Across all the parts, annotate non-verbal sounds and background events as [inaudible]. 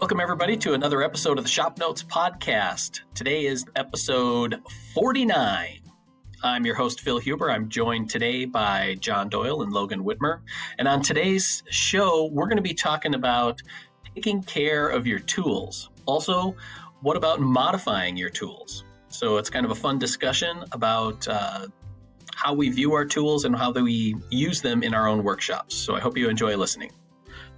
Welcome, everybody, to another episode of the Shop Notes Podcast. Today is episode 49. I'm your host, Phil Huber. I'm joined today by John Doyle and Logan Wittmer. And on today's show, we're going to be talking about taking care of your tools. Also, what about modifying your tools? So it's kind of a fun discussion about uh, how we view our tools and how we use them in our own workshops. So I hope you enjoy listening.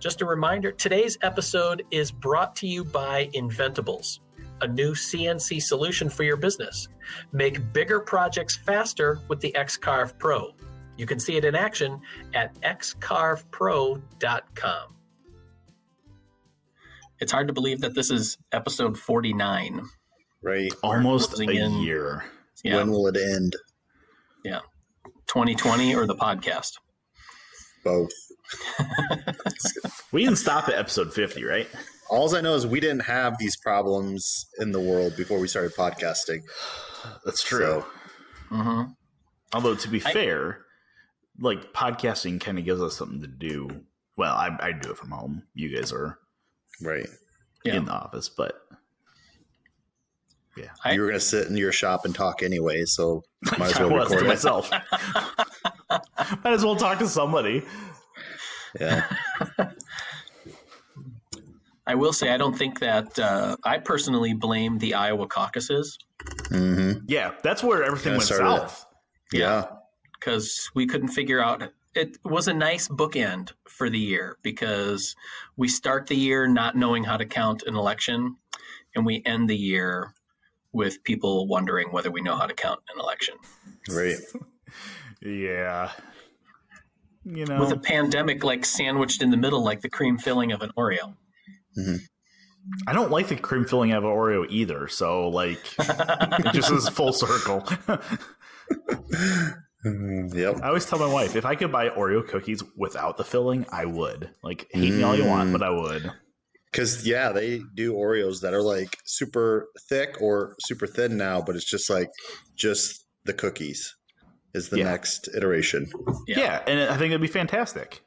Just a reminder today's episode is brought to you by Inventables, a new CNC solution for your business. Make bigger projects faster with the XCarve Pro. You can see it in action at xcarvepro.com. It's hard to believe that this is episode 49. Right. Almost a in- year. Yeah, When will it end? Yeah. 2020 or the podcast. Both. [laughs] We didn't stop at episode 50, right? All I know is we didn't have these problems in the world before we started podcasting. [sighs] That's true. hmm Although, to be I- fair, like podcasting kind of gives us something to do. Well, I, I do it from home. You guys are Right. Yeah. in the office, but I- you were going to sit in your shop and talk anyway, so [laughs] might as well record myself. [laughs] [laughs] Might as well talk to somebody. Yeah. [laughs] I will say, I don't think that uh, I personally blame the Iowa caucuses hmm Yeah, that's where everything Kinda went started it. south. Yeah. because we couldn't figure out. It was a nice bookend for the year because we start the year not knowing how to count an election, and we end the year with people wondering whether we know how to count an election. Right. [laughs] Yeah. You know, With a pandemic like sandwiched in the middle, like the cream filling of an Oreo. I don't like the cream filling of an Oreo either. So, like, it just is full [laughs] circle. [laughs] Yep. I always tell my wife if I could buy Oreo cookies without the filling, I would. Like, hate me all you want, Mm. but I would. Because, yeah, they do Oreos that are like super thick or super thin now, but it's just like just the cookies is the Yeah. next iteration. Yeah. Yeah. and I think it'd be fantastic.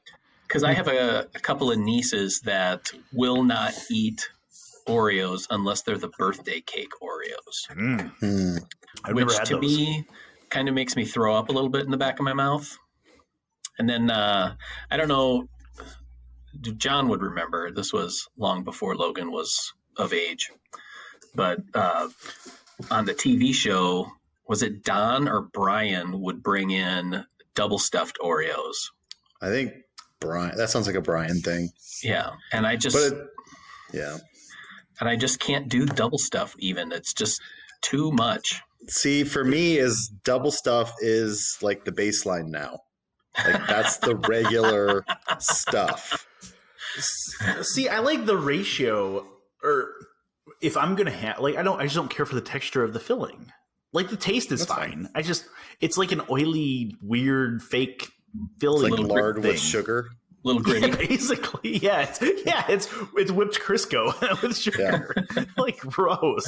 Because I have a, a couple of nieces that will not eat Oreos unless they're the birthday cake Oreos. Mm. Which never had to those. me kind of makes me throw up a little bit in the back of my mouth. And then uh, I don't know, John would remember this was long before Logan was of age, but uh, on the TV show, was it Don or Brian would bring in double stuffed Oreos? I think Brian, that sounds like a Brian thing. Yeah, and I just it, yeah. and I just can't do double stuff. Even it's just too much. See, for me, is double stuff is like the baseline now. Like that's the [laughs] regular stuff. See, I like the ratio, or if I'm gonna have, like, I don't, I just don't care for the texture of the filling. Like the taste is fine. fine. I just, it's like an oily, weird, fake It's filling. like Little lard thing. with sugar. little [laughs] gritty. Basically, yeah, it's, yeah, it's it's whipped Crisco [laughs] with sugar, [laughs] like gross.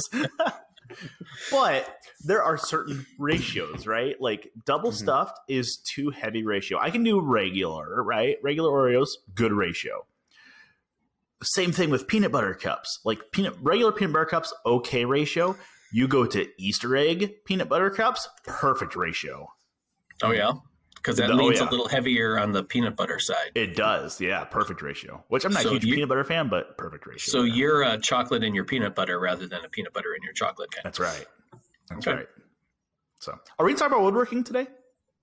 but there are certain ratios, right? Like double Mhm. stuffed is too heavy ratio. I can do regular, right? Regular Oreos, good ratio. Same thing with peanut butter cups. Like peanut regular peanut butter cups, okay ratio. You go to Easter egg peanut butter cups, perfect ratio. Oh yeah, because that Oh, leans yeah. a little heavier on the peanut butter side. It does, yeah, perfect ratio. Which I'm not So a huge you- peanut butter fan, but perfect ratio. So yeah. you're a chocolate in your peanut butter rather than a peanut butter in your chocolate kind. That's right. That's Okay. right. So, are we talking about woodworking today?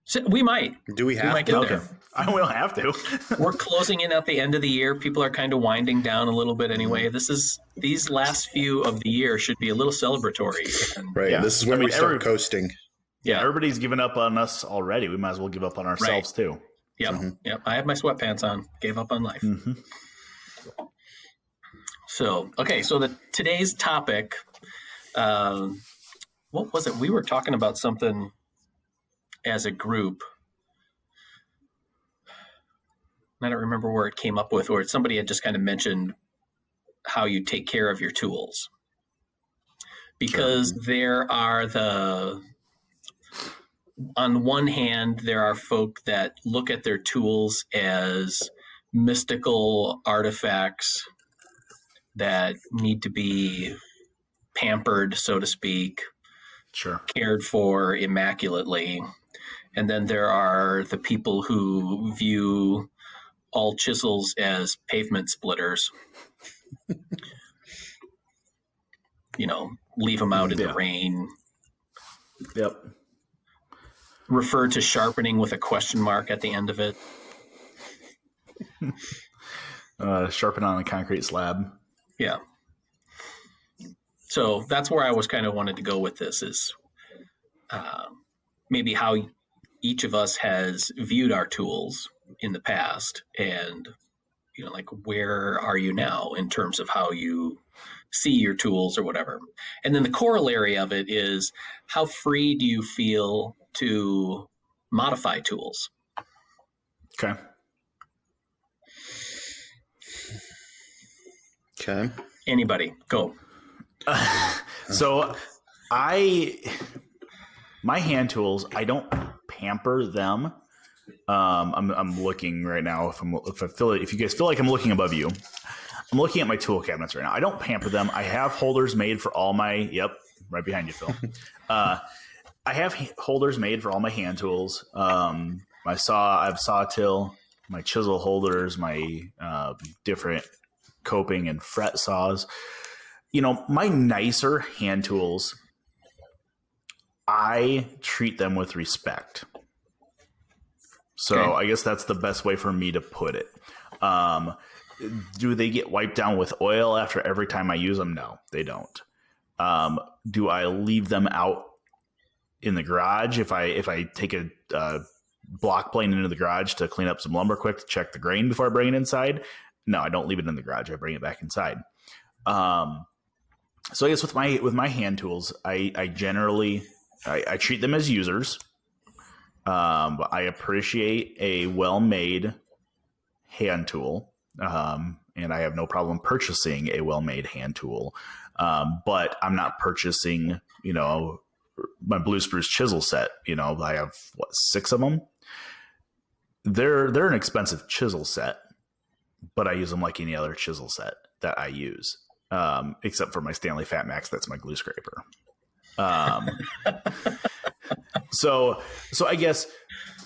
So we might. Do we have might to? get there. [laughs] I we don't have to. [laughs] We're closing in at the end of the year. People are kind of winding down a little bit anyway. This is these last few of the year should be a little celebratory. And Right. Yeah. This is when I mean, we start every- coasting. yeah, Yeah. everybody's given up on us already. We might as well give up on ourselves too. yep, Mhm. yep. I have my sweatpants on. Gave up on life. Mm-hmm. So okay, so the today's topic, um, what was it? We were talking about something as a group. I don't remember where it came up with, or somebody had just kind of mentioned how you take care of your tools, because there are the on one hand there are folk that look at their tools as mystical artifacts that need to be pampered, so to speak, Sure. cared for immaculately. And then there are the people who view all chisels as pavement splitters. [laughs] you know, leave them out in Yeah. the rain. Yep. Refer to sharpening with a question mark at the end of it. [laughs] Uh, sharpen on a concrete slab. Yeah. So that's where I was kind of wanted to go with this is uh, maybe how each of us has viewed our tools in the past and you know like where are you now in terms of how you see your tools or whatever and then the corollary of it is how free do you feel to modify tools Okay. Okay. anybody go [laughs] so I my hand tools, I don't pamper them. Um, I'm I'm looking right now. If I'm if I feel if you guys feel like I'm looking above you, I'm looking at my tool cabinets right now. I don't pamper them. I have holders made for all my. Yep, right behind you, Phil. [laughs] uh, I have holders made for all my hand tools. Um, my saw, I have sawtill, my chisel holders, my uh, different coping and fret saws. You know, my nicer hand tools, I treat them with respect. So Okay. I guess that's the best way for me to put it. Um, do they get wiped down with oil after every time I use them? No, they don't. Um, do I leave them out in the garage if I if I take a uh, block plane into the garage to clean up some lumber quick to check the grain before I bring it inside? No, I don't leave it in the garage. I bring it back inside. Um, so I guess with my with my hand tools, I, I generally I, I treat them as users. Um, I appreciate a well made hand tool, um, and I have no problem purchasing a well made hand tool. Um, but I'm not purchasing, you know, my blue spruce chisel set. You know, I have what six of them. They're they're an expensive chisel set, but I use them like any other chisel set that I use, um, except for my Stanley Fat Max. That's my glue scraper. Um, [laughs] so so I guess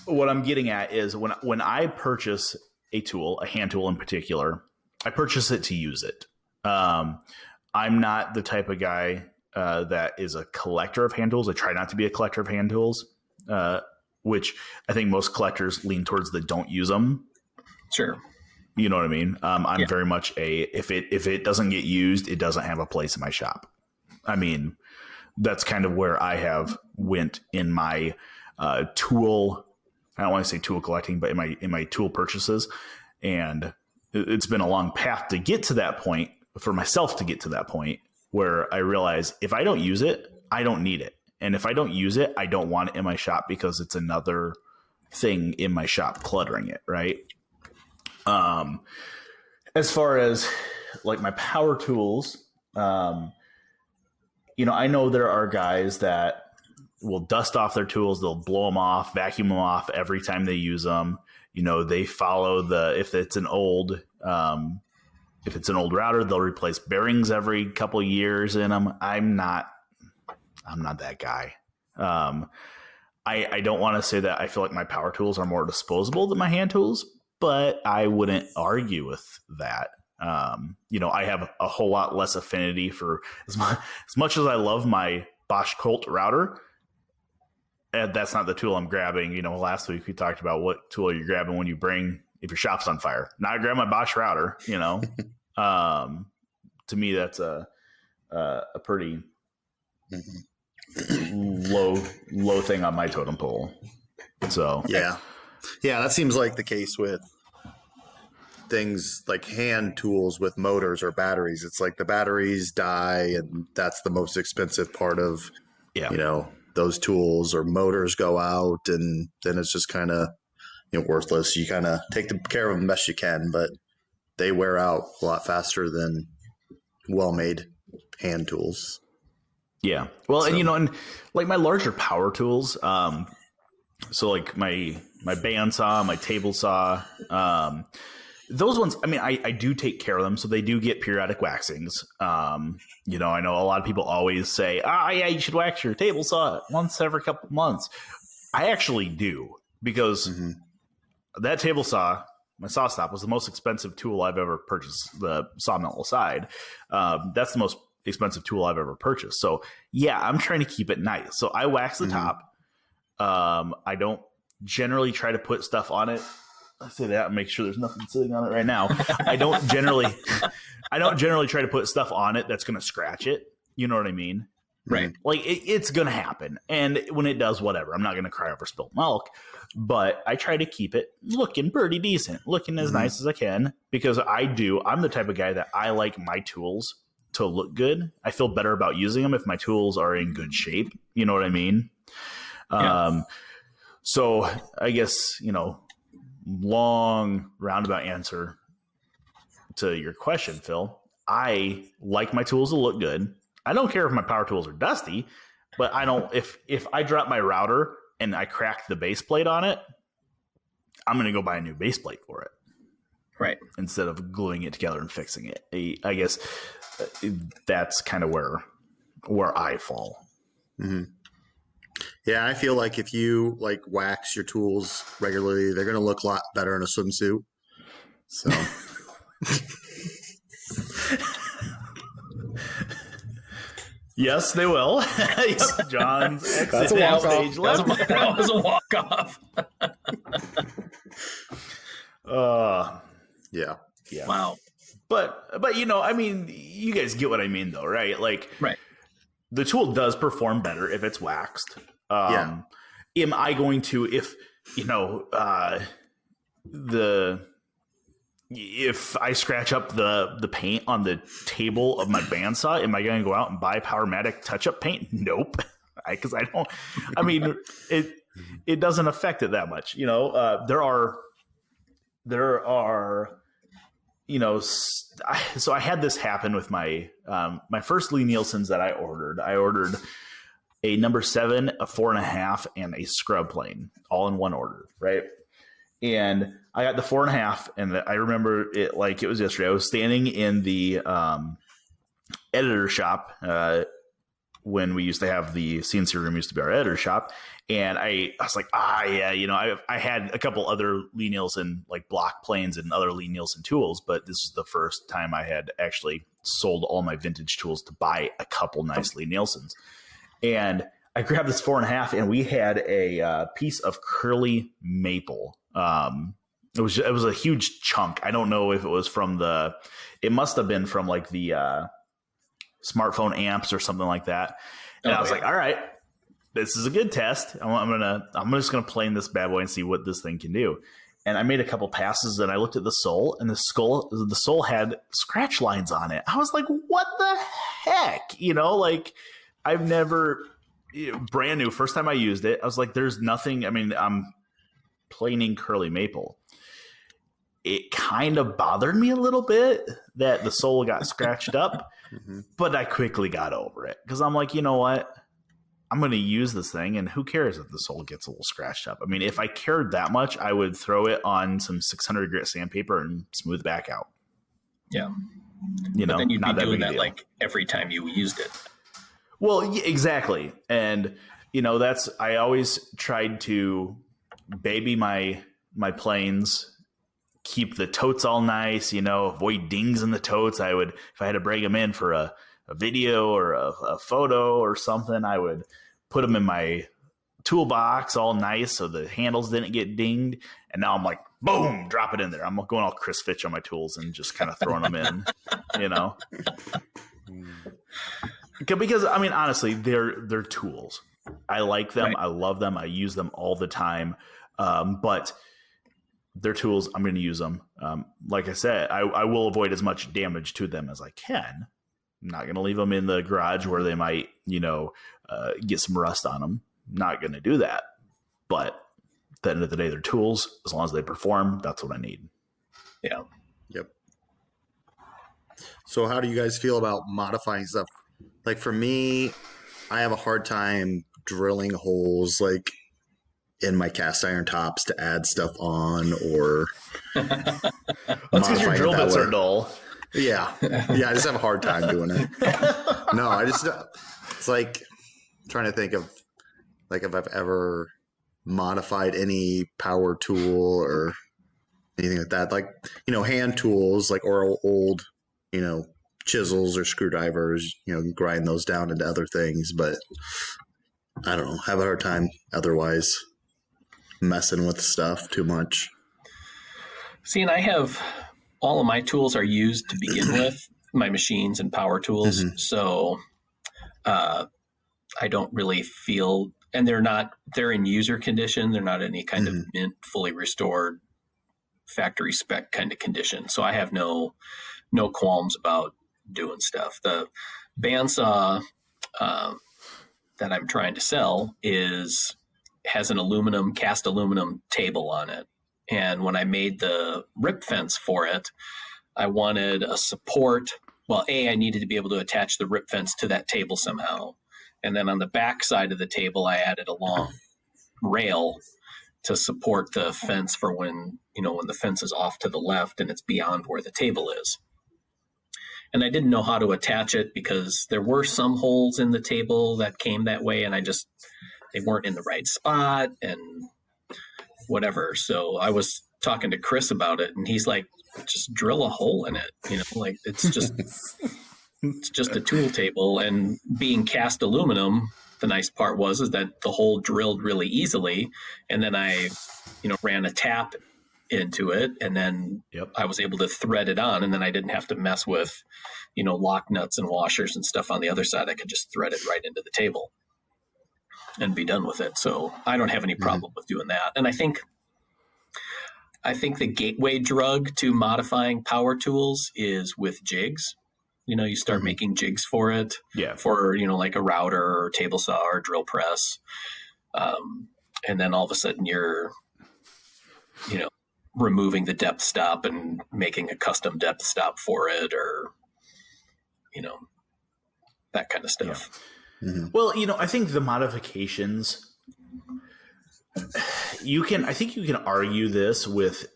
what I'm getting at is when when I purchase a tool, a hand tool in particular, I purchase it to use it. Um, I'm not the type of guy uh, that is a collector of hand tools. I try not to be a collector of hand tools, uh, which I think most collectors lean towards the don't use them. sure You know what I mean? Um, I'm Yeah. very much a if it if it doesn't get used, it doesn't have a place in my shop. I mean, that's kind of where I have went in my uh, tool. I don't want to say tool collecting, but in my in my tool purchases, and it- it's been a long path to get to that point for myself to get to that point where I realize if I don't use it, I don't need it, and if I don't use it, I don't want it in my shop because it's another thing in my shop cluttering it, right? Um, as far as like my power tools, um, you know, I know there are guys that will dust off their tools, they'll blow them off, vacuum them off every time they use them. You know, they follow the if it's an old um, if it's an old router, they'll replace bearings every couple years in them. I'm not I'm not that guy. Um, I, I don't want to say that I feel like my power tools are more disposable than my hand tools, but I wouldn't argue with that. Um, you know, I have a whole lot less affinity for as much, as much as I love my Bosch Colt router. And that's not the tool I'm grabbing. You know, last week we talked about what tool you're grabbing when you bring if your shop's on fire. Now I grab my Bosch router. You know, [laughs] um, to me that's a a, a pretty low low thing on my totem pole. So Yeah. Yeah, that seems like the case with things like hand tools with motors or batteries. It's like the batteries die and that's the most expensive part of, yeah, you know, those tools or motors go out and then it's just kind of you know worthless. You kind of take the care of them best you can, but they wear out a lot faster than well-made hand tools. Yeah. Well, and you know, and like my larger power tools, um, so like my my bandsaw, my table saw, um, those ones, I mean, I, I do take care of them, so they do get periodic waxings. Um, you know, I know a lot of people always say, "Ah, yeah, you should wax your table saw once every couple months." I actually do because Mhm. that table saw, my SawStop, was the most expensive tool I've ever purchased. The sawmill aside, um, that's the most expensive tool I've ever purchased. So yeah, I'm trying to keep it nice. So I wax the Mhm. top. Um, I don't generally try to put stuff on it. I say that and make sure there's nothing sitting on it right now. I don't generally, I don't generally try to put stuff on it that's going to scratch it. You know what I mean? Right. Like it, it's going to happen, and when it does, whatever. I'm not going to cry over spilled milk, but I try to keep it looking pretty decent, looking as Mhm. nice as I can, because I do. I'm the type of guy that I like my tools to look good. I feel better about using them if my tools are in good shape. You know what I mean? Yeah. Um, so I guess you know, long roundabout answer to your question, Phil. I like my tools to look good. I don't care if my power tools are dusty, but I don't if if I drop my router and I crack the base plate on it, I'm going to go buy a new base plate for it Right. instead of gluing it together and fixing it. I, I guess uh, that's kind of where where I fall. hmm Yeah, I feel like if you like wax your tools regularly, they're going to look a lot better in a swimsuit. So, [laughs] Yes, they will. [laughs] yep, John's exit That's a walk-off. stage That left. that was a walk off. [laughs] Uh, yeah. yeah. Wow. But but you know, I mean, you guys get what I mean, though, right? Like, Right. The tool does perform better if it's waxed. Um, Yeah. Am I going to if you know uh, the if I scratch up the the paint on the table of my bandsaw, am I going to go out and buy Powermatic touch up paint? [laughs] Nope, [laughs] because I, don't. I mean, it it doesn't affect it that much. You know, uh, there are there are you know [sighs] so i had this happen with my um, my first Lie-Nielsen's that i ordered. I ordered a number seven a four and a half and a scrub plane all in one order right? And i got the four and a half and i remember it like it was yesterday. I was standing in the um, editor shop uh, when we used to have the cnc room used to be our editor shop and I, I was like, ah, yeah, you know, I, I had a couple other Lie-Nielsen like block planes and other Lie-Nielsen tools, but this is the first time I had actually sold all my vintage tools to buy a couple nice Lie-Nielsens. And I grabbed this four and a half, and we had a uh, piece of curly maple. Um, it was it was a huge chunk. I don't know if it was from the. It must have been from like the uh, smartphone amps or something like that. And Oh, I was yeah. like, all right, this is a good test. I'm, I'm gonna I'm just gonna plane this bad boy and see what this thing can do. And I made a couple passes, and I looked at the sole, and the skull the sole had scratch lines on it. I was like, what the heck? You know, like I've never you know, brand new first time I used it. I was like, there's nothing. I mean, I'm planing curly maple. It kind of bothered me a little bit that the sole got scratched up [laughs] hmm but I quickly got over it because I'm like, you know what? I'm going to use this thing, and who cares if the sole gets a little scratched up? I mean, if I cared that much, I would throw it on some 600 grit sandpaper and smooth back out. Yeah. You know, but then you'd be that doing that like every time you used it. Well, exactly. And you know, that's I always tried to baby my my planes, keep the totes all nice, you know, avoid dings in the totes. I would if I had to bring them in for a, a video or a, a photo or something, I would put them in my toolbox all nice so the handles didn't get dinged. And now I'm like, boom, drop it in there. I'm going all Chris Fitch on my tools and just kind of throwing them in, you know. Because I mean, honestly, they're they're tools. I like them. Right. I love them. I use them all the time. Um, but they're tools. I'm going to use them. Um, like I said, I, I will avoid as much damage to them as I can. I'm not going to leave them in the garage where they might, you know, uh, get some rust on them. Not going to do that. But at the end of the day, they're tools. As long as they perform, that's what I need. Yeah. Yep. So, how do you guys feel about modifying stuff? Like for me, I have a hard time drilling holes like in my cast iron tops to add stuff on, or [laughs] That's because your drill bits way. are dull. Yeah, yeah. I just have a hard time doing it. [laughs] No, I just it's like trying to think of like if I've ever modified any power tool or anything like that. Like you know, hand tools like or old you know chisels or screwdrivers. You know, grind those down into other things, but I don't know. Have a hard time otherwise messing with stuff too much. See, and I have all of my tools are used to begin [clears throat] with, my machines and power tools. Mhm. So uh, I don't really feel, and they're not, they're in user condition. They're not any kind Mhm. of mint, fully restored factory spec kind of condition. So I have no, no qualms about doing stuff. The bandsaw uh, that I'm trying to sell is has an aluminum cast aluminum table on it and when I made the rip fence for it, I wanted a support. Well, A, I needed to be able to attach the rip fence to that table somehow. And then on the back side of the table, I added a long rail to support the fence for when, you know, when the fence is off to the left and it's beyond where the table is. And I didn't know how to attach it because there were some holes in the table that came that way and I just, they weren't in the right spot and whatever. So I was talking to Chris about it, and he's like, "Just drill a hole in it." You know, like it's just [laughs] it's just a tool table, and being cast aluminum. The nice part was is that the hole drilled really easily, and then I, you know, ran a tap into it, and then Yep. I was able to thread it on, and then I didn't have to mess with, you know, lock nuts and washers and stuff on the other side. I could just thread it right into the table and be done with it. So I don't have any problem with doing that. And I think I think the gateway drug to modifying power tools is with jigs. You know, you start Mhm. making jigs for it Yeah. for you know like a router or table saw or drill press, um, and then all of a sudden you're, you know, removing the depth stop and making a custom depth stop for it, or you know, that kind of stuff. Mhm. Well, you know, I think the modifications you can I think you can argue this with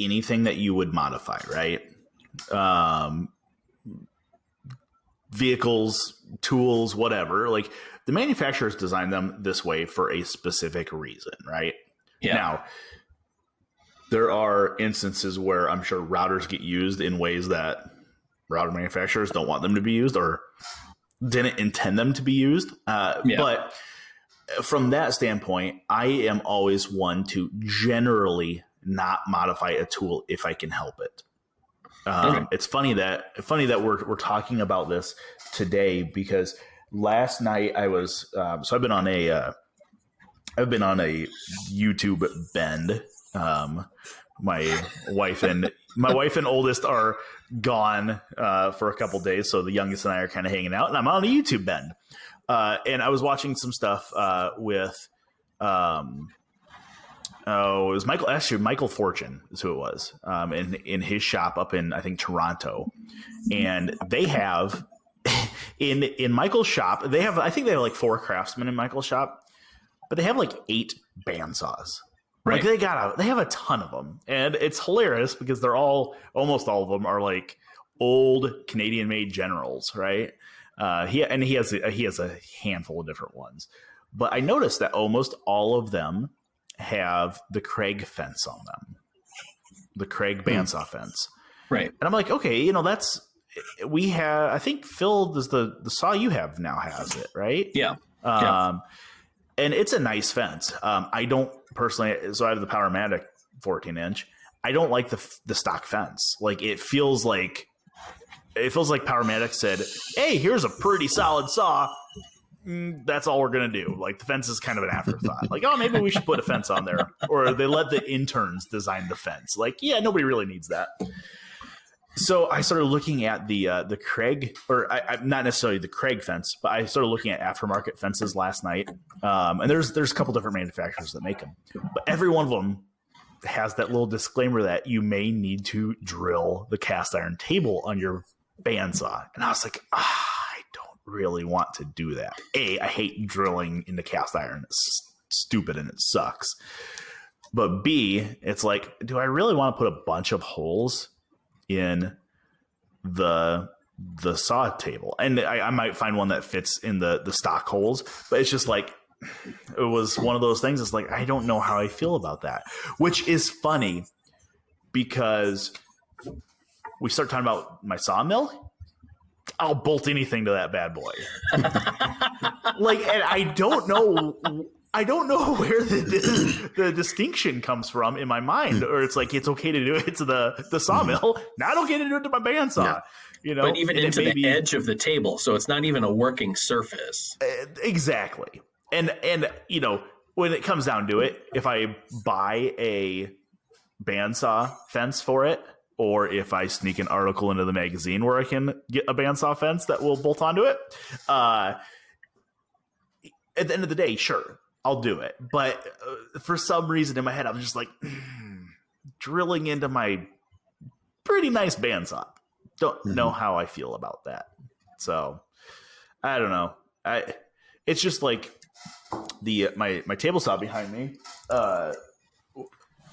anything that you would modify, right? Um vehicles, tools, whatever. Like the manufacturers designed them this way for a specific reason, right? Yeah. Now, there are instances where I'm sure routers get used in ways that router manufacturers don't want them to be used or didn't intend them to be used. Uh, Yeah. But from that standpoint, I am always one to generally not modify a tool if I can help it. Um, Okay. It's funny that funny that we're we're talking about this today because last night I was um, so I've been on a uh, I've been on a YouTube bend. Um, my wife and my wife and oldest are gone uh, for a couple days, so the youngest and I are kind of hanging out, and I'm on a YouTube bend. Uh, and I was watching some stuff uh, with, um, oh, it was Michael. Actually, Michael Fortune is who it was, um, in in his shop up in I think Toronto, and they have [laughs] in in Michael's shop they have I think they have like four craftsmen in Michael's shop, but they have like eight bandsaws. Right. Like they got a, they have a ton of them, and it's hilarious because they're all almost all of them are like old Canadian made generals, right? Uh, he and he has a, he has a handful of different ones, but I noticed that almost all of them have the Kreg fence on them, the Kreg bandsaw fence, Right. and I'm like, okay, you know that's we have. I think Phil does the the saw you have now has it, right? Yeah. Um, Yeah. And it's a nice fence. Um, I don't personally, so I have the Powermatic 14 inch. I don't like the the stock fence. Like it feels like it feels like Powermatic said, "Hey, here's a pretty solid saw. Mm, that's all we're gonna do." Like the fence is kind of an afterthought. like, oh, maybe we should put a fence on there, or they let the interns design the fence. Like, yeah, nobody really needs that. So I started looking at the uh, the Kreg, or I, not necessarily the Kreg fence, but I started looking at aftermarket fences last night. Um, and there's there's a couple different manufacturers that make them, but every one of them has that little disclaimer that you may need to drill the cast iron table on your bandsaw. And I was like, ah, I don't really want to do that. A, I hate drilling into cast iron. It's stupid and it sucks. but B, it's like, do I really want to put a bunch of holes in the the saw table? And I, I might find one that fits in the the stock holes, but it's just like it was one of those things. It's like I don't know how I feel about that, which is funny because we start talking about my sawmill. I'll bolt anything to that bad boy. [laughs] like, and I don't know. I don't know [laughs] where the [clears throat] the distinction comes from in my mind, or it's like it's okay to do it to the the sawmill. Now I don't get to do it to my bandsaw. Yeah. You know, but even And into the be- edge of the table, so it's not even a working surface. Uh, exactly and and you know when it comes down to it if i buy a bandsaw fence for it or if i sneak an article into the magazine where i can get a bandsaw fence that will bolt onto it uh at the end of the day sure i'll do it. But uh, for some reason in my head i'm just like [clears throat] drilling into my pretty nice bandsaw. Don't know how i feel about that. So i don't know. I it's just like the my my table saw behind me uh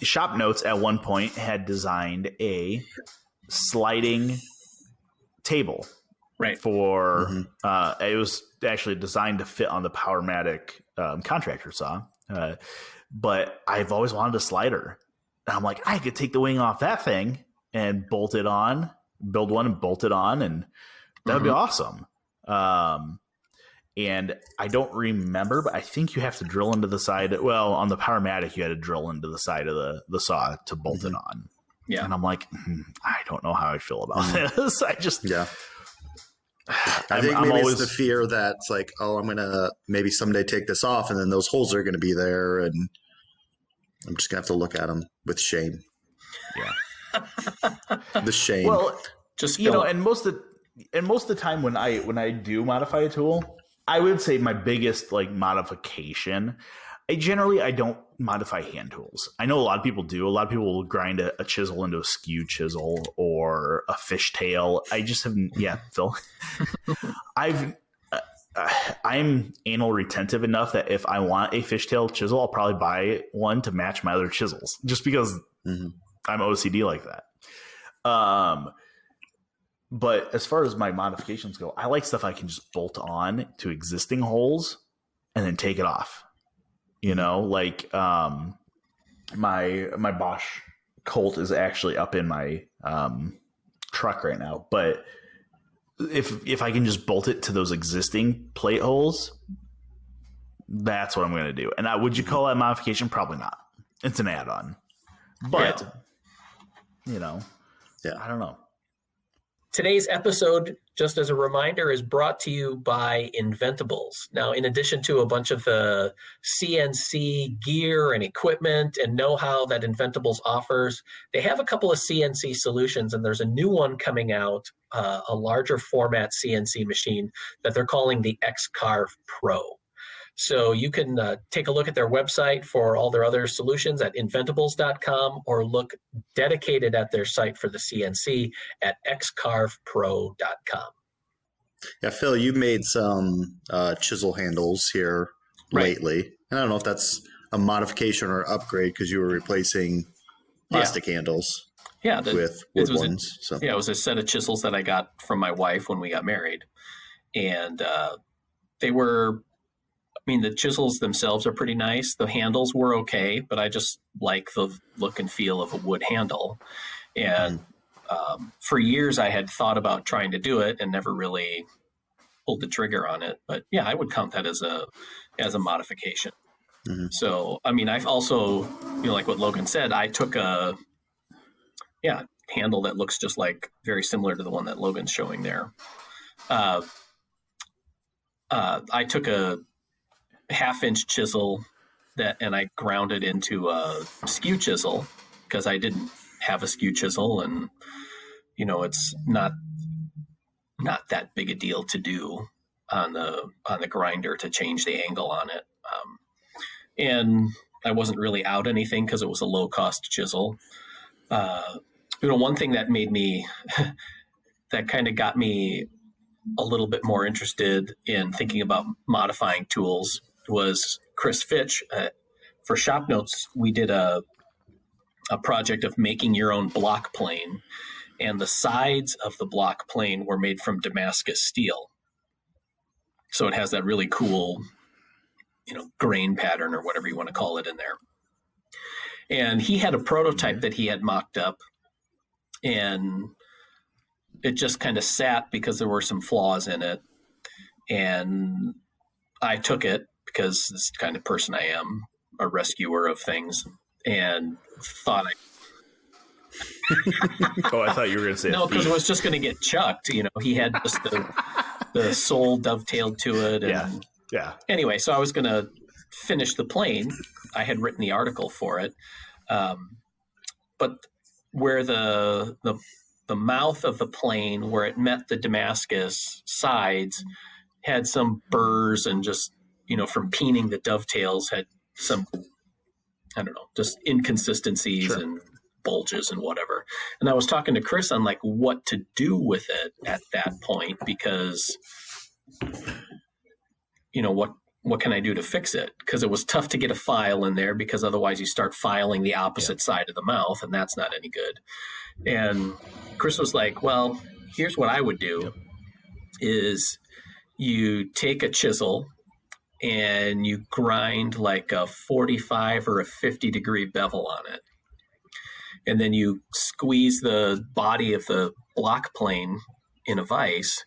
shop notes at one point had designed a sliding table Right. for Mhm. uh it was actually designed to fit on the powermatic um, contractor saw uh, but i've always wanted a slider and i'm like i could take the wing off that thing and bolt it on build one and bolt it on and that would be awesome um and I don't remember, but I think you have to drill into the side. Well, on the Powermatic, you had to drill into the side of the, the saw to bolt it on. Yeah. And I'm like, hmm, I don't know how I feel about this. [laughs] I just, Yeah. I I'm- think I'm maybe always- it's the fear that it's like, oh, I'm gonna maybe someday take this off, and then those holes are gonna be there, and I'm just gonna have to look at them with shame. Yeah, the shame. well, Just you know, and most of and most of the time when I when I do modify a tool, I would say my biggest like modification. I generally I don't modify hand tools. I know a lot of people do. A lot of people will grind a, a chisel into a skew chisel or a fishtail. I just haven't. Yeah, [laughs] Phil. [laughs] I've. Uh, I'm anal retentive enough that if I want a fishtail chisel, I'll probably buy one to match my other chisels, just because Mhm. I'm OCD like that. Um, but as far as my modifications go, I like stuff I can just bolt on to existing holes and then take it off. You know, like um, my my Bosch Colt is actually up in my um, truck right now, but if if I can just bolt it to those existing plate holes, that's what I'm going to do. And I, would you call that modification? Probably not. It's an add-on, but you know, Yeah. I don't know. Today's episode, just as a reminder, is brought to you by Inventables. Now, in addition to a bunch of the CNC gear and equipment and know how that Inventables offers, they have a couple of CNC solutions, and there's a new one coming out, uh, a larger format CNC machine that they're calling the X-Carve Pro. So you can uh, take a look at their website for all their other solutions at inventables.com or look dedicated at their site for the CNC at xcarvepro.com. yeah, Phil, you've made some uh, chisel handles here Right. lately, and I don't know if that's a modification or upgrade because you were replacing plastic handles Yeah, the, with it wood was a- ones. So yeah, it was a set of chisels that I got from my wife when we got married, and uh, they were. I mean, the chisels themselves are pretty nice. The handles were okay, but I just like the look and feel of a wood handle. And um, for years, I had thought about trying to do it and never really pulled the trigger on it. But yeah, I would count that as a as a modification. Mhm. So, I mean, I've also, you know, like what Logan said, I took a yeah handle that looks just like very similar to the one that Logan's showing there. Uh, uh, I took a half inch chisel that and I ground it into a skew chisel because I didn't have a skew chisel and you know it's not not that big a deal to do on the on the grinder to change the angle on it. Um, and I wasn't really out anything because it was a low cost chisel. Uh, you know one thing that made me [laughs] that kind of got me a little bit more interested in thinking about modifying tools was Chris Fitch, uh, for shop notes, we did a a project of making your own block plane, and the sides of the block plane were made from Damascus steel. So it has that really cool, you know, grain pattern or whatever you want to call it in there. And he had a prototype that he had mocked up, and it just kind of sat because there were some flaws in it. And I took it because this is kind of person I am, a rescuer of things, and thought I [laughs] oh, I thought you were going to say no, because it was just going to get chucked. You know, he had just the the sole dovetailed to it. And Yeah. yeah. Anyway, so I was going to finish the plane. I had written the article for it, um, but where the the the mouth of the plane, where it met the Damascus sides, had some burrs and just you know from peening the dovetails had some I don't know just inconsistencies Sure. and bulges and whatever. And I was talking to Chris on like what to do with it at that point because you know what what can I do to fix it? Because it was tough to get a file in there because otherwise you start filing the opposite side of the mouth and that's not any good. And Chris was like, "Well, here's what I would do is you take a chisel and you grind like a 45 or a 50 degree bevel on it. And then you squeeze the body of the block plane in a vise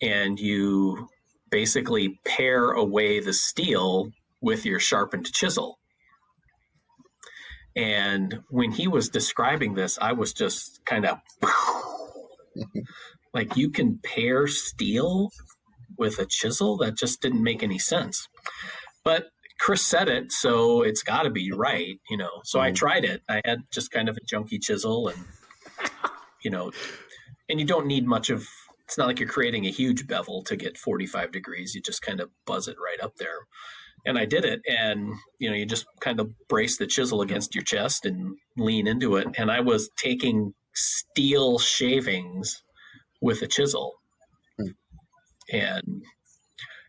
and you basically pare away the steel with your sharpened chisel. And when he was describing this, I was just kind of [laughs] like, you can pare steel with a chisel? That just didn't make any sense. But Chris said it, so it's got to be right, you know. So I Mhm. tried it. I had just kind of a junky chisel, and you know, and you don't need much of. It's not like you're creating a huge bevel to get 45 degrees. You just kind of buzz it right up there. And I did it, and you know, you just kind of brace the chisel against your chest and lean into it. And I was taking steel shavings with a chisel, and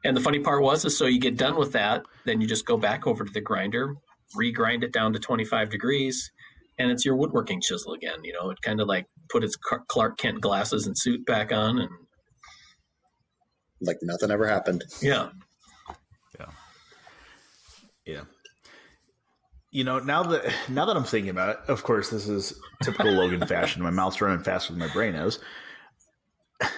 and the funny part was is so you get done with that, then you just go back over to the grinder, regrind it down to 25 degrees, and it's your woodworking chisel again. You know, it kind of like put its Clark Kent glasses and suit back on, and Like nothing ever happened. Yeah, yeah, Yeah. You know, now that now that I'm thinking about it, of course, this is typical Logan fashion. My mouth's running faster than my brain is. [laughs]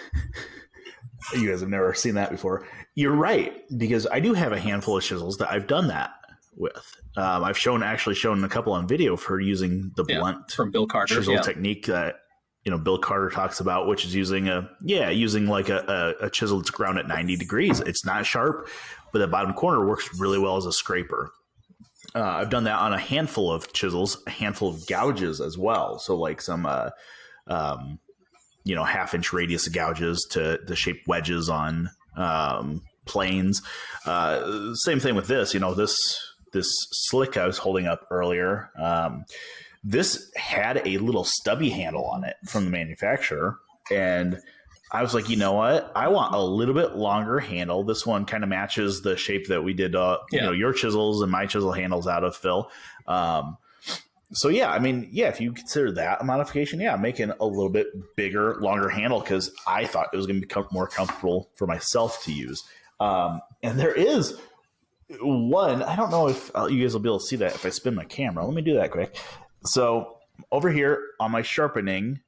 you guys have never seen that before. You're right because I do have a handful of chisels that I've done that with. Um, I've shown actually shown a couple on video for using the Yeah, blunt from Bill Carter. chisel yeah. technique that you know Bill Carter talks about, which is using a yeah using like a, a, a chisel that's ground at 90 degrees. It's not sharp, but the bottom corner works really well as a scraper. Uh, I've done that on a handful of chisels, a handful of gouges as well. So like some uh, um, you know half inch radius gouges to to shape wedges on um, planes. Uh, same thing with this. You know this this slick I was holding up earlier. Um, this had a little stubby handle on it from the manufacturer and i was like you know what i want a little bit longer handle this one kind of matches the shape that we did uh, you know your chisels and my chisel handles out of phil um, so yeah i mean yeah if you consider that a modification yeah making a little bit bigger longer handle because i thought it was going to become more comfortable for myself to use um, and there is one i don't know if uh, you guys will be able to see that if i spin my camera let me do that quick so over here on my sharpening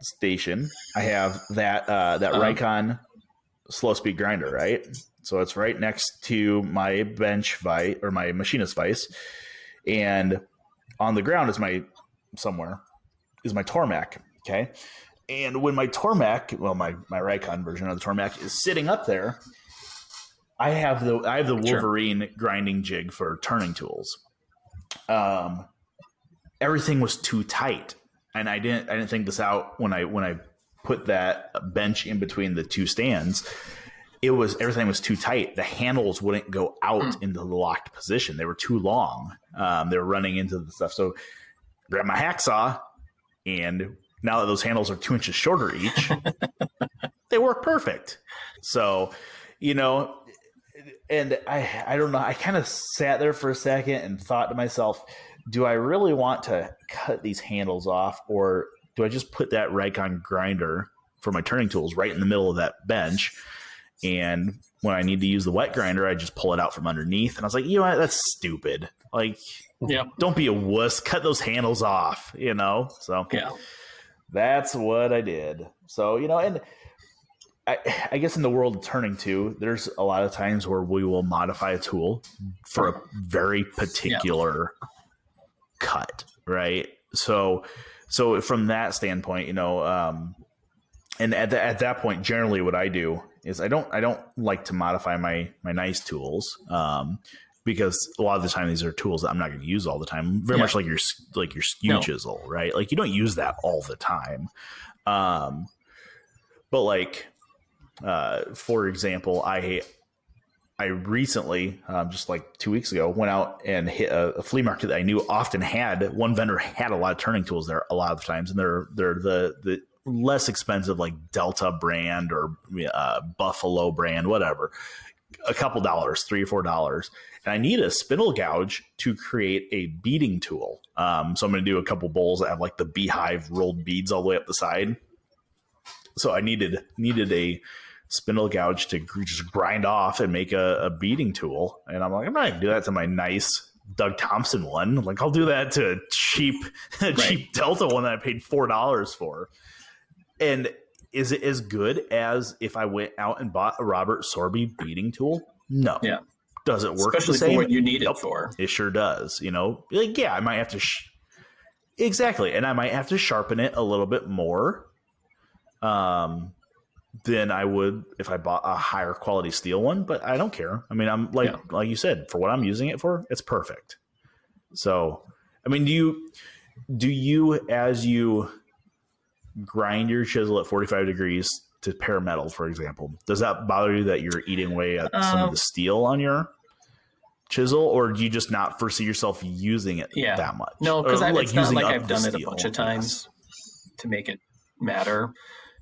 station, I have that uh, that. Rikon slow speed grinder, right? So it's right next to my bench vice or my machinist vice, and on the ground is my somewhere is my Tormek. Okay, and when my Tormek, well, my my Rikon version of the Tormek is sitting up there, I have the I have the Sure. Wolverine grinding jig for turning tools. Um, everything was too tight, and I didn't I didn't think this out when I when I put that bench in between the two stands. It was everything was too tight. The handles wouldn't go out into the locked position. They were too long. Um, they were running into the stuff. So grab my hacksaw, and now that those handles are two inches shorter each, [laughs] they work perfect. So, you know, and I I don't know. I kind of sat there for a second and thought to myself, do I really want to cut these handles off, or do I just put that Rikon grinder for my turning tools right in the middle of that bench? And when I need to use the wet grinder, I just pull it out from underneath. And I was like, you know what? That's stupid. Like, Yeah. don't be a wuss. Cut those handles off, you know? So, Yeah. that's what I did. So, you know, and I, I guess in the world of turning to, there's a lot of times where we will modify a tool for a very particular cut, right? So, so from that standpoint, you know, um, and at, the, at that point, generally what I do is I don't I don't like to modify my my nice tools um, because a lot of the time these are tools that I'm not going to use all the time. Very Yeah. much like your like your skew No. chisel, right? Like you don't use that all the time. Um, but like uh, for example, I I recently, um, just like two weeks ago, went out and hit a, a flea market that I knew often had one vendor had a lot of turning tools there a lot of times, and they're they're the the less expensive like Delta brand or uh, Buffalo brand, whatever, a couple dollars, three or four dollars, and I need a spindle gouge to create a beading tool. Um, so I'm going to do a couple bowls that have like the beehive rolled beads all the way up the side. So I needed needed a spindle gouge to just grind off and make a, a beading tool. And I'm like, I'm not gonna do that to my nice Doug Thompson one. Like I'll do that to a cheap [laughs] a cheap Delta one that I paid four dollars for. And is it as good as if I went out and bought a Robert Sorby beading tool? No. Yeah. Does it work Especially for what you need it for. It sure does. You know, like yeah, I might have to. Sh- exactly, and I might have to sharpen it a little bit more, um, than I would if I bought a higher quality steel one. But I don't care. I mean, I'm like Yeah. like you said, for what I'm using it for, it's perfect. So, I mean, do you do you as you grind your chisel at 45 degrees to pair metal, for example, does that bother you that you're eating away at some Um, of the steel on your chisel, or do you just not foresee yourself using it Yeah. that much? No, because Or, it's not like I've done it a bunch of times to make it matter.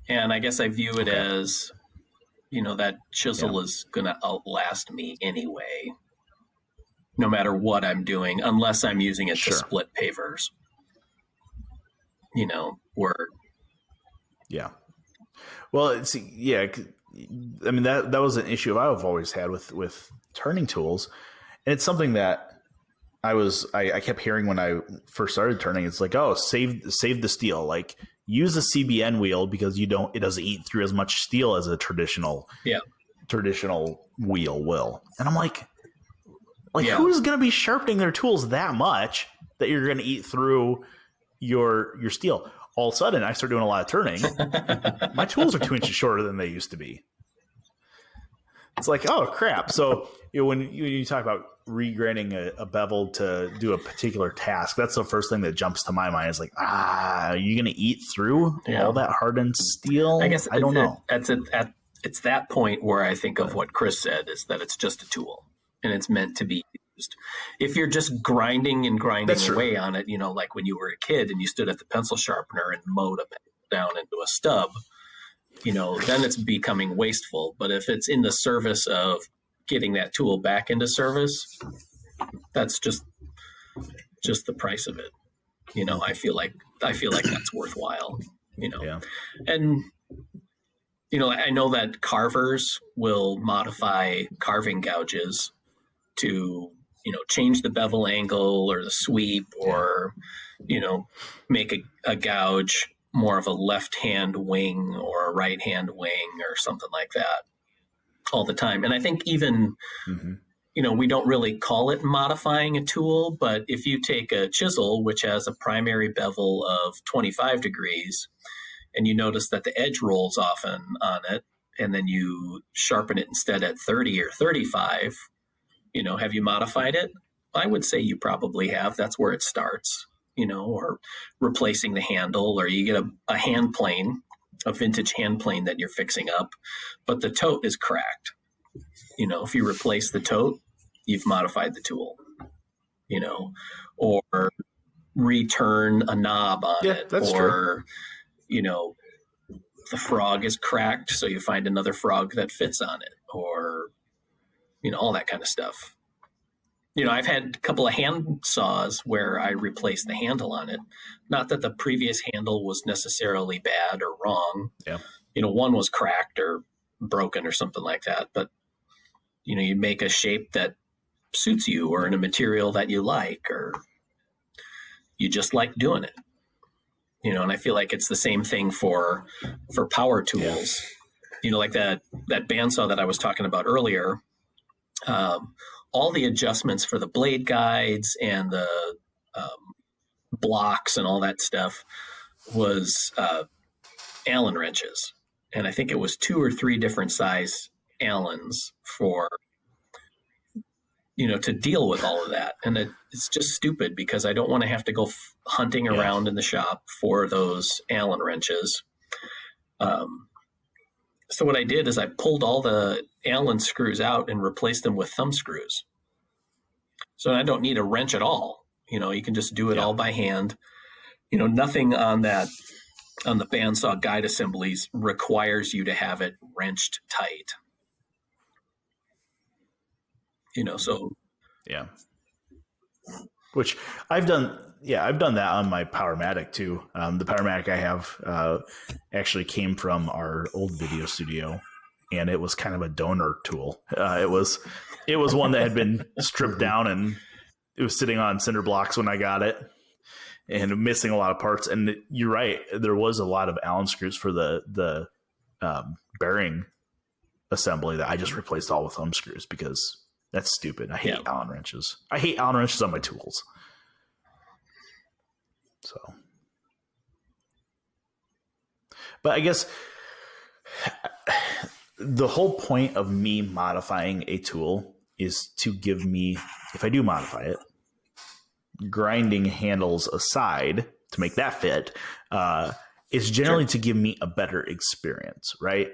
And I guess I view it Okay. as, you know, that chisel is going to outlast me anyway, no matter what I'm doing, unless I'm using it Sure. to split pavers. You know, where Yeah. Well, it's yeah. I mean that that was an issue I've always had with with turning tools, and it's something that I was I, I kept hearing when I first started turning. It's like, oh, save save the steel. Like use a CBN wheel because you don't it doesn't eat through as much steel as a traditional Yeah. traditional wheel will. And I'm like, like Yeah. who's going to be sharpening their tools that much that you're going to eat through your your steel? All of a sudden, I start doing a lot of turning [laughs] my tools are two inches shorter than they used to be. It's like, oh crap! So you know, when you, you talk about regrinding a, a bevel to do a particular task, that's the first thing that jumps to my mind. Is like, ah, are you going to eat through Yeah. all that hardened steel? I guess I don't know. That's it. At, it's that point where I think of what Chris said is that it's just a tool and it's meant to be used. If you're just grinding and grinding away on it, you know, like when you were a kid and you stood at the pencil sharpener and mowed a pencil down into a stub, you know, then it's becoming wasteful. But if it's in the service of getting that tool back into service, that's just just the price of it. You know, I feel like I feel like that's [clears throat] worthwhile. You know, Yeah. and you know i know that carvers will modify carving gouges to you know change the bevel angle or the sweep or you know make a, a gouge more of a left hand wing or a right hand wing or something like that all the time. And i think even hmm you know, we don't really call it modifying a tool, but if you take a chisel, which has a primary bevel of 25 degrees, and you notice that the edge rolls often on it, and then you sharpen it instead at 30 or 35, you know, have you modified it? I would say you probably have. That's where it starts, you know, or replacing the handle, or you get a, a hand plane, a vintage hand plane that you're fixing up, but the tote is cracked. You know, if you replace the tote, you've modified the tool, you know, or return a knob on Yeah, it, that's or, you know, the frog is cracked, so you find another frog that fits on it, or, you know, all that kind of stuff. You know, I've had a couple of hand saws where I replaced the handle on it. Not that the previous handle was necessarily bad or wrong. Yeah. You know, one was cracked or broken or something like that, but you know, you make a shape that suits you or in a material that you like or you just like doing it you know and i feel like it's the same thing for for power tools yeah. you know like that that bandsaw that i was talking about earlier um, all the adjustments for the blade guides and the um, blocks and all that stuff was uh, allen wrenches and i think it was two or three different size allens for you know, to deal with all of that. And it, it's just stupid because I don't want to have to go f- hunting yeah. around in the shop for those Allen wrenches. Um, so what I did is I pulled all the Allen screws out and replaced them with thumb screws. So I don't need a wrench at all. You know, you can just do it yeah. all by hand. You know, nothing on that on the bandsaw guide assemblies requires you to have it wrenched tight you know so yeah which i've done yeah i've done that on my powermatic too um, the powermatic i have uh, actually came from our old video studio and it was kind of a donor tool uh, it was it was one that had been stripped down and it was sitting on cinder blocks when i got it and missing a lot of parts and you're right there was a lot of allen screws for the the um, bearing assembly that i just replaced all with thumb screws because that's stupid. I hate yeah. Allen wrenches. I hate Allen wrenches on my tools. So, but I guess the whole point of me modifying a tool is to give me, if I do modify it, grinding handles aside to make that fit, uh, is generally sure. to give me a better experience, right?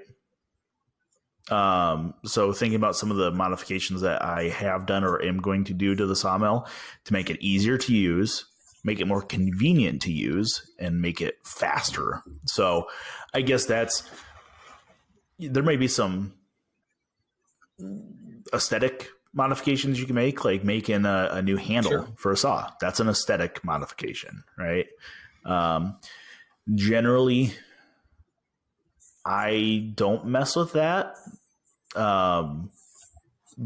Um, so thinking about some of the modifications that I have done or am going to do to the sawmill to make it easier to use, make it more convenient to use, and make it faster. So I guess that's there may be some aesthetic modifications you can make, like making a, a new handle sure. for a saw. That's an aesthetic modification, right? Um, generally, I don't mess with that. Um,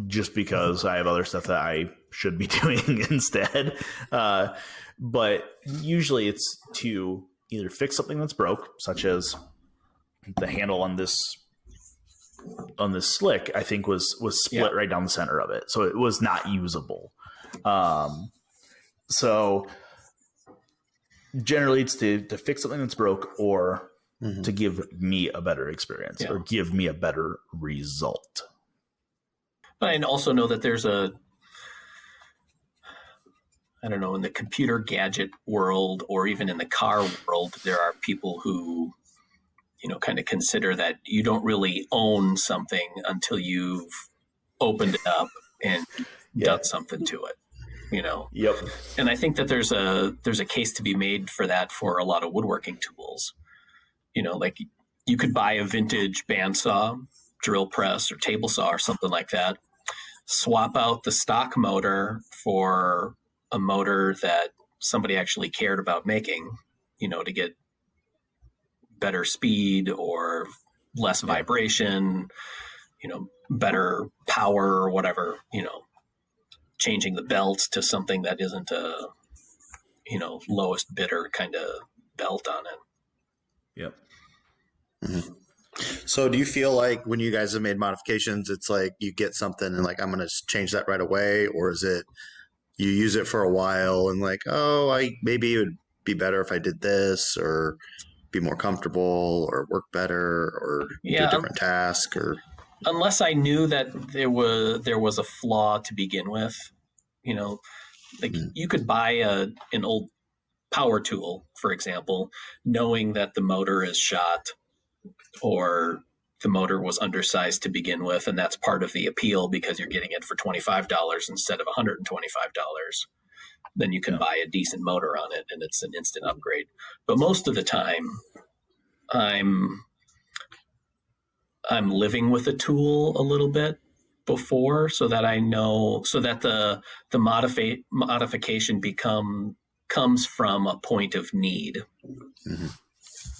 just because I have other stuff that I should be [laughs] doing instead. Uh, but usually it's to either fix something that's broke, such as the handle on this on this slick, I think was was split yeah. right down the center of it, so it was not usable. Um, so generally, it's to to fix something that's broke or mm-hmm. to give me a better experience yeah. or give me a better result. And also know that there's a, I don't know, in the computer gadget world or even in the car world, there are people who, you know, kind of consider that you don't really own something until you've opened it up and yeah. done something to it you know yep and i think that there's a there's a case to be made for that for a lot of woodworking tools you know, like you could buy a vintage bandsaw, drill press, or table saw, or something like that. Swap out the stock motor for a motor that somebody actually cared about making, you know, to get better speed or less vibration, you know, better power or whatever, you know, changing the belt to something that isn't a, you know, lowest bidder kind of belt on it. Yep. Mm-hmm. So, do you feel like when you guys have made modifications, it's like you get something and like I'm going to change that right away, or is it you use it for a while and like, oh, I maybe it would be better if I did this, or be more comfortable, or work better, or yeah, do a different task, or unless I knew that there was there was a flaw to begin with, you know, like mm-hmm. you could buy a an old power tool, for example, knowing that the motor is shot or the motor was undersized to begin with, and that's part of the appeal because you're getting it for $25 instead of $125. Then you can yeah. buy a decent motor on it and it's an instant upgrade. But most of the time, I'm I'm living with a tool a little bit. before so that I know so that the the modifi- modification become comes from a point of need Mhm.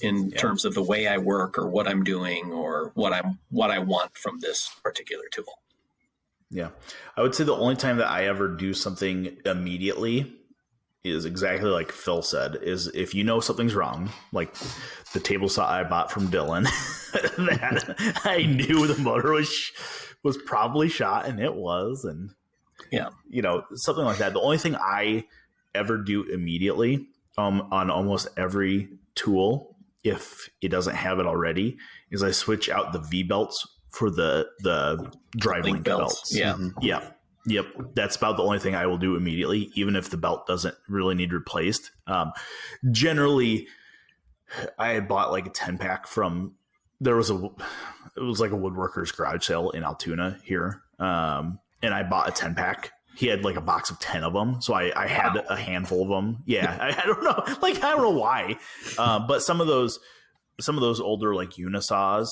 In Yeah. terms of the way I work or what I'm doing or what I'm what I want from this particular tool. Yeah. I would say the only time that I ever do something immediately is exactly like Phil said is if you know something's wrong, like the table saw I bought from Dylan [laughs] that [laughs] I knew the motor was was probably shot and it was and Yeah. you know, something like that. The only thing I ever do immediately um on almost every tool if it doesn't have it already is I switch out the V belts for the the drive Link link, belts, belts. yeah. Mhm. Yeah. Yep. That's about the only thing I will do immediately, even if the belt doesn't really need replaced. Um, generally, I had bought like a 10 pack from, there was a, it was like a woodworker's garage sale in Altoona here. Um, and I bought a 10 pack. He had like a box of 10 of them. So I, I had Wow. a handful of them. Yeah. I, I don't know. [laughs] Like, I don't know why. Um, but some of those, some of those older like unisaws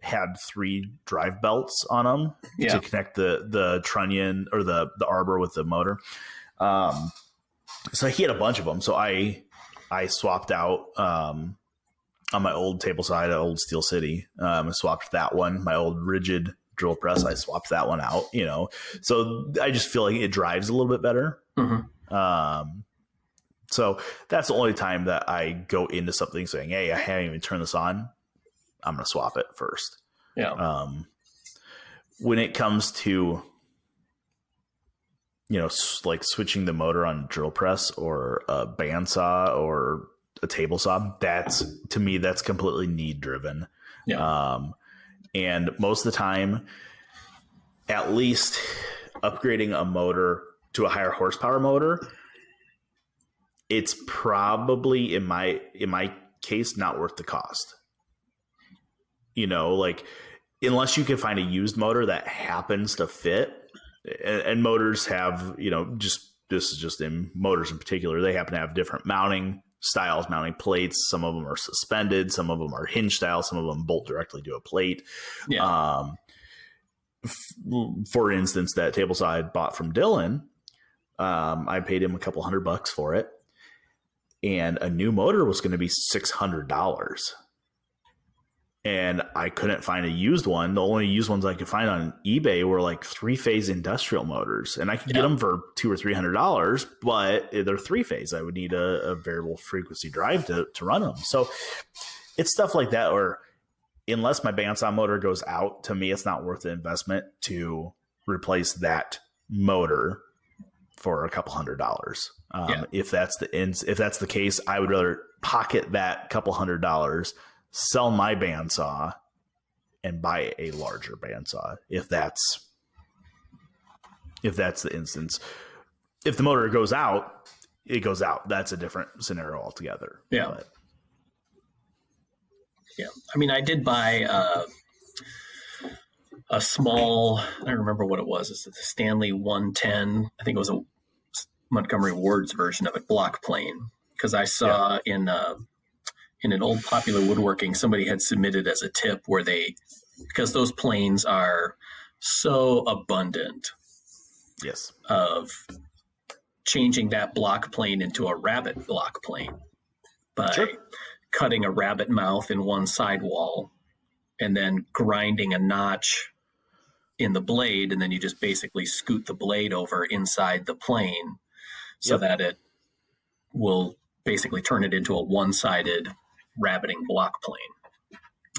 had three drive belts on them Yeah. to connect the the trunnion or the the arbor with the motor. Um, so he had a bunch of them. So I I swapped out um, on my old table side, old Steel City. Um, I swapped that one. My old Ridgid drill press, I swapped that one out. You know, so I just feel like it drives a little bit better. Mhm. Um, so that's the only time that I go into something saying, "Hey, I haven't even turned this on. I'm going to swap it first. Yeah. Um, when it comes to you know like switching the motor on a drill press or a bandsaw or a table saw that's to me that's completely need driven Yeah. um, and most of the time at least upgrading a motor to a higher horsepower motor it's probably in my in my case not worth the cost. You know like unless you can find a used motor that happens to fit and, and motors have you know just this is just in motors in particular they happen to have different mounting styles mounting plates some of them are suspended some of them are hinge style some of them bolt directly to a plate Yeah. um, f- for instance, that table saw I bought from Dylan, um, I paid him a couple hundred bucks for it, and a new motor was going to be six hundred dollars. And I couldn't find a used one. The only used ones I could find on eBay were like three phase industrial motors, and I could Yeah. get them for two or three hundred dollars. But they're three phase. I would need a, a variable frequency drive to to run them. So it's stuff like that, or unless my bandsaw motor goes out, to me, it's not worth the investment to replace that motor for a couple hundred dollars. Um, Yeah. If that's the if that's the case, I would rather pocket that couple hundred dollars, sell my bandsaw, and buy a larger bandsaw. If that's if that's the instance, if the motor goes out, it goes out. That's a different scenario altogether. Yeah. But, Yeah, I mean, I did buy uh, a small. I don't remember what it was. It's the Stanley 110. I think it was a Montgomery Ward's version of it, block plane, because I saw in uh, in an old popular woodworking somebody had submitted as a tip where they because those planes are so abundant yes. of changing that block plane into a rabbit block plane by Sure. cutting a rabbit mouth in one sidewall and then grinding a notch in the blade and then you just basically scoot the blade over inside the plane so Yep. that it will basically turn it into a one-sided rabbiting block plane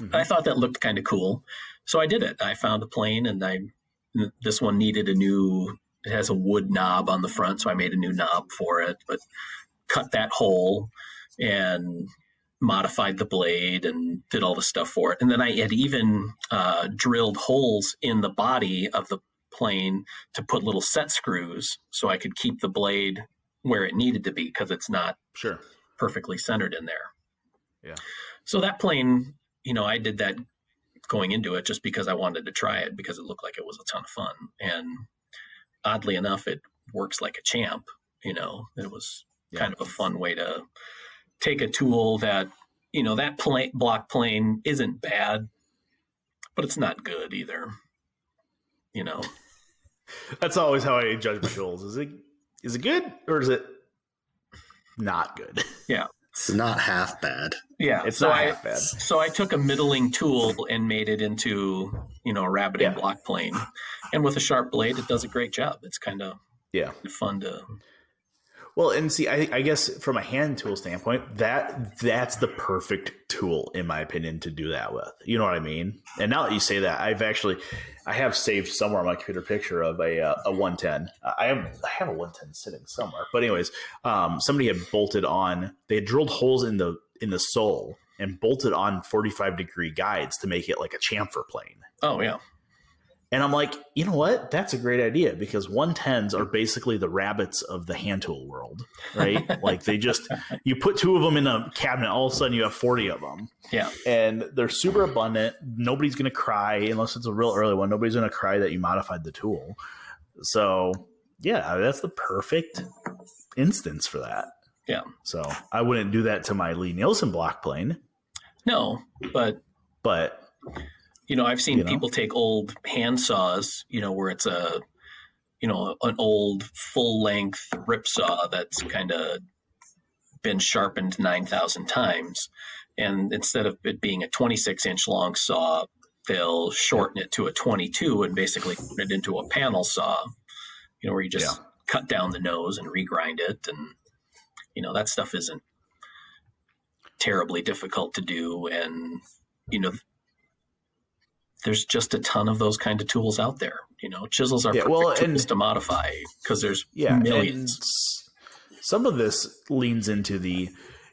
Mhm. I thought that looked kind of cool. So I did it. I found a plane and I this one needed a new it has a wood knob on the front, so I made a new knob for it, but cut that hole and modified the blade and did all the stuff for it. And then I had even uh, drilled holes in the body of the plane to put little set screws so I could keep the blade where it needed to be because it's not Sure. perfectly centered in there. Yeah. So that plane, you know, I did that going into it just because I wanted to try it because it looked like it was a ton of fun. And oddly enough, it works like a champ. You know, it was Yeah. kind of a fun way to take a tool that, you know, that plane, block plane isn't bad, but it's not good either. You know, [laughs] That's always how I judge my tools. Is it is it good or is it not good? It's not half bad. yeah. It's so not I half bad. so I took a middling tool and made it into you know a rabbiting Yeah. block plane, and with a sharp blade, it does a great job. It's kind of Yeah. fun to Well, and see, I, I guess from a hand tool standpoint, that that's the perfect tool, in my opinion, to do that with. You know what I mean? And now that you say that, I've actually, I have saved somewhere on my computer picture of a uh, a one ten. I have I have a one ten sitting somewhere. But anyways, um, somebody had bolted on. They had drilled holes in the in the sole and bolted on forty five degree guides to make it like a chamfer plane. oh yeah And I'm like, you know what? That's a great idea because 110s are basically the rabbits of the hand tool world, right? [laughs] like they just, you put two of them in a cabinet, all of a sudden you have 40 of them. Yeah. And they're super abundant. Nobody's going to cry unless it's a real early one. Nobody's going to cry that you modified the tool. So, yeah, that's the perfect instance for that. Yeah. So I wouldn't do that to my Lie-Nielsen block plane, no, but but you know I've seen You know? people take old hand saws, you know, where it's a you know an old full length rip saw that's kind of been sharpened nine thousand times, and instead of it being a twenty six inch long saw, they'll shorten it to a twenty two and basically turn it into a panel saw, you know, where you just Yeah. cut down the nose and regrind it and you know that stuff isn't terribly difficult to do and you know there's just a ton of those kind of tools out there you know? Chisels are Yeah, perfect well, tools and- to modify because there's yeah millions. and some of this leans into the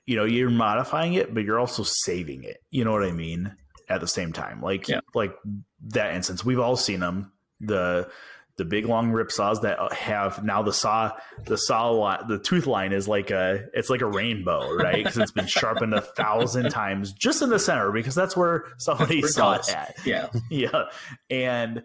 you know you're modifying it but you're also saving it you know what i mean at the same time. Like Yeah. like that instance we've all seen them the the big long rip saws that have now the saw the saw the tooth line is like a it's like a rainbow right? Because it's been sharpened a thousand times just in the center because that's where somebody That's saw it at. [laughs] yeah. Yeah. And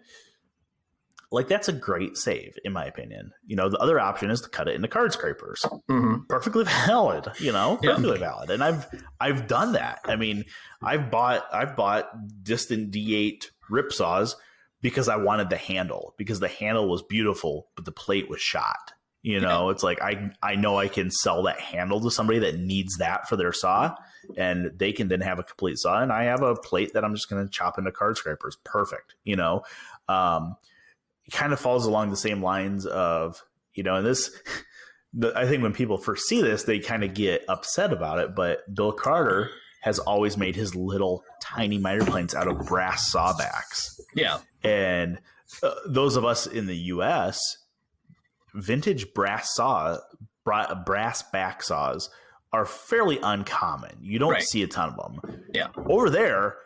like that's a great save in my opinion. You know the other option is to cut it into card scrapers. Hmm perfectly valid you know? Yeah. perfectly valid. And i've i've done that. I mean i've bought i've bought Disston D8 rip saws because i wanted the handle because the handle was beautiful but the plate was shot. You know it's like i i know i can sell that handle to somebody that needs that for their saw and they can then have a complete saw and i have a plate that i'm just going to chop into card scrapers. Perfect you know? Um it kind of falls along the same lines of you know and this [laughs] the, I think when people first see this, they kind of get upset about it. But Bill Carter has always made his little tiny miter planes out of brass sawbacks, yeah and uh, those of us in the U.S. vintage brass saw bra- brass back saws are fairly uncommon. You don't Right. see a ton of them. Yeah. over there,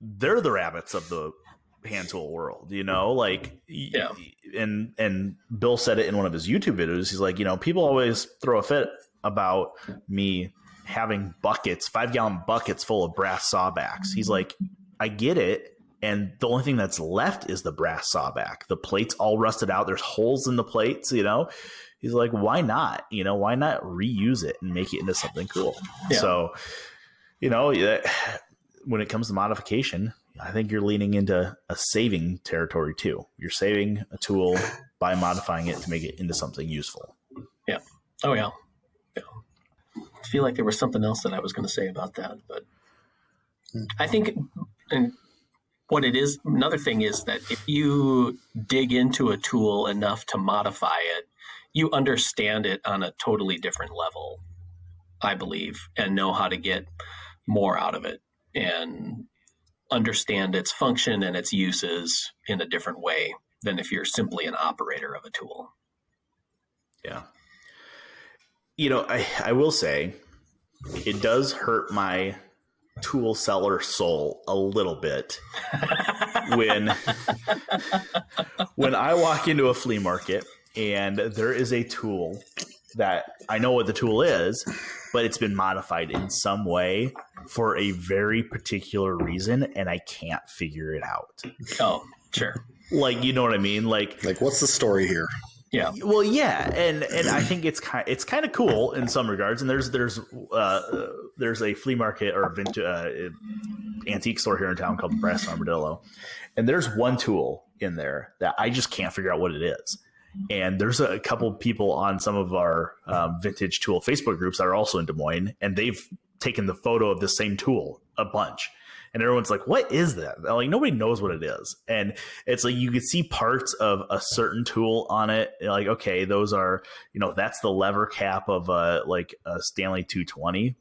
they're the rabbits of the hand tool world. You know, like Yeah. and and Bill said it in one of his YouTube videos. He's like, you know, people always throw a fit about me having buckets, five gallon buckets full of brass sawbacks. He's like, I get it. And the only thing that's left is the brass sawback. The plate's all rusted out. There's holes in the plates, you know? He's like, why not? You know, why not reuse it and make it into something cool? Yeah. So, you know, when it comes to modification, I think you're leaning into a saving territory too. You're saving a tool by modifying it to make it into something useful. Yeah. Oh yeah feel like there was something else that i was going to say about that but i mm-hmm. think and what it is another thing is that if you dig into a tool enough to modify it you understand it on a totally different level i believe and know how to get more out of it and understand its function and its uses in a different way than if you're simply an operator of a tool Yeah. You know, I, I will say it does hurt my tool seller soul a little bit [laughs] when when I walk into a flea market and there is a tool that I know what the tool is, but it's been modified in some way for a very particular reason and I can't figure it out. oh sure Like, you know what I mean? Like Like, what's the story here? Yeah well, yeah, and and I think it's kind it's kind of cool in some regards. And there's there's uh, there's a flea market or vintage uh, antique store here in town called Brass Armadillo, and there's one tool in there that I just can't figure out what it is. And there's a couple people on some of our um, vintage tool Facebook groups that are also in Des Moines, and they've taken the photo of the same tool a bunch. And everyone's like, "What is that?" Like nobody knows what it is, and it's like you could see parts of a certain tool on it. Like, okay, those are you know that's the lever cap of a like a Stanley 220,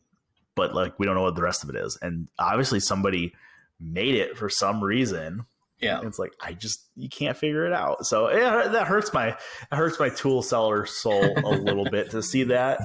but like we don't know what the rest of it is. And obviously somebody made it for some reason. Yeah, it's like I just you can't figure it out. So yeah, that hurts my it hurts my tool seller soul a little bit to see that.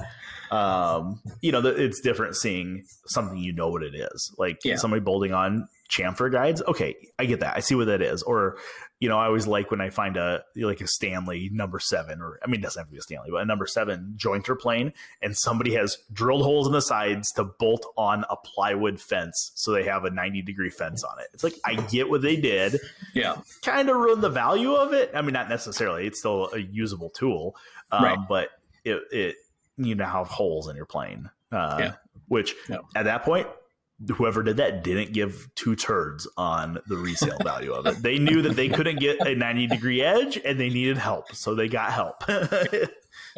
Um, you know, it's different seeing something you know what it is, like Yeah. somebody bolting on chamfer guides. Okay, I get that. I see what that is. Or you know, I always like when I find a like a Stanley number seven, or I mean, it doesn't have to be a Stanley, but a number seven jointer plane, and somebody has drilled holes in the sides to bolt on a plywood fence, so they have a ninety degree fence on it. It's like I get what they did, yeah, kind of ruined the value of it. I mean, not necessarily; it's still a usable tool, um, Right. but it it you now have holes in your plane, uh, Yeah. which Yeah. at that point whoever did that didn't give two turds on the resale [laughs] value of it. They knew that they couldn't get a 90 degree edge and they needed help. So they got help. [laughs]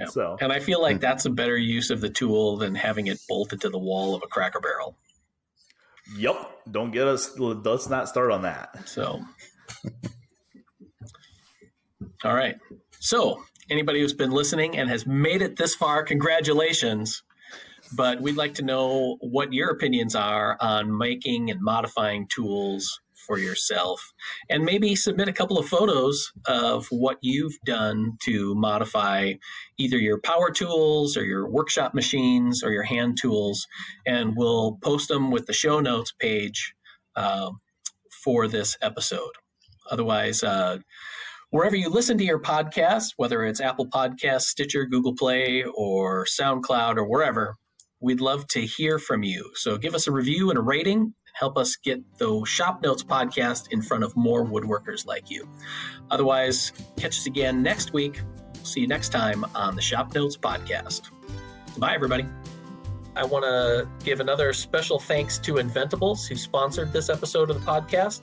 So and I feel like that's a better use of the tool than having it bolted to the wall of a Cracker Barrel. yep. Don't get us let's not start on that. So, all right. So, anybody who's been listening and has made it this far, congratulations. But we'd like to know what your opinions are on making and modifying tools for yourself. And maybe submit a couple of photos of what you've done to modify either your power tools or your workshop machines or your hand tools. And we'll post them with the show notes page uh, for this episode. Otherwise, uh, wherever you listen to your podcast, whether it's Apple Podcasts, Stitcher, Google Play, or SoundCloud, or wherever, we'd love to hear from you. So give us a review and a rating. Help us get the Shop Notes podcast in front of more woodworkers like you. Otherwise, catch us again next week. See you next time on the Shop Notes podcast. Bye, everybody. I want to give another special thanks to Inventables, who sponsored this episode of the podcast.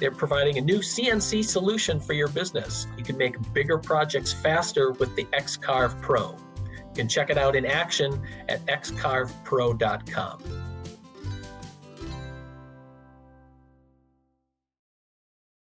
They're providing a new CNC solution for your business. You can make bigger projects faster with the XCarve Pro. You can check it out in action at xcarvepro.com.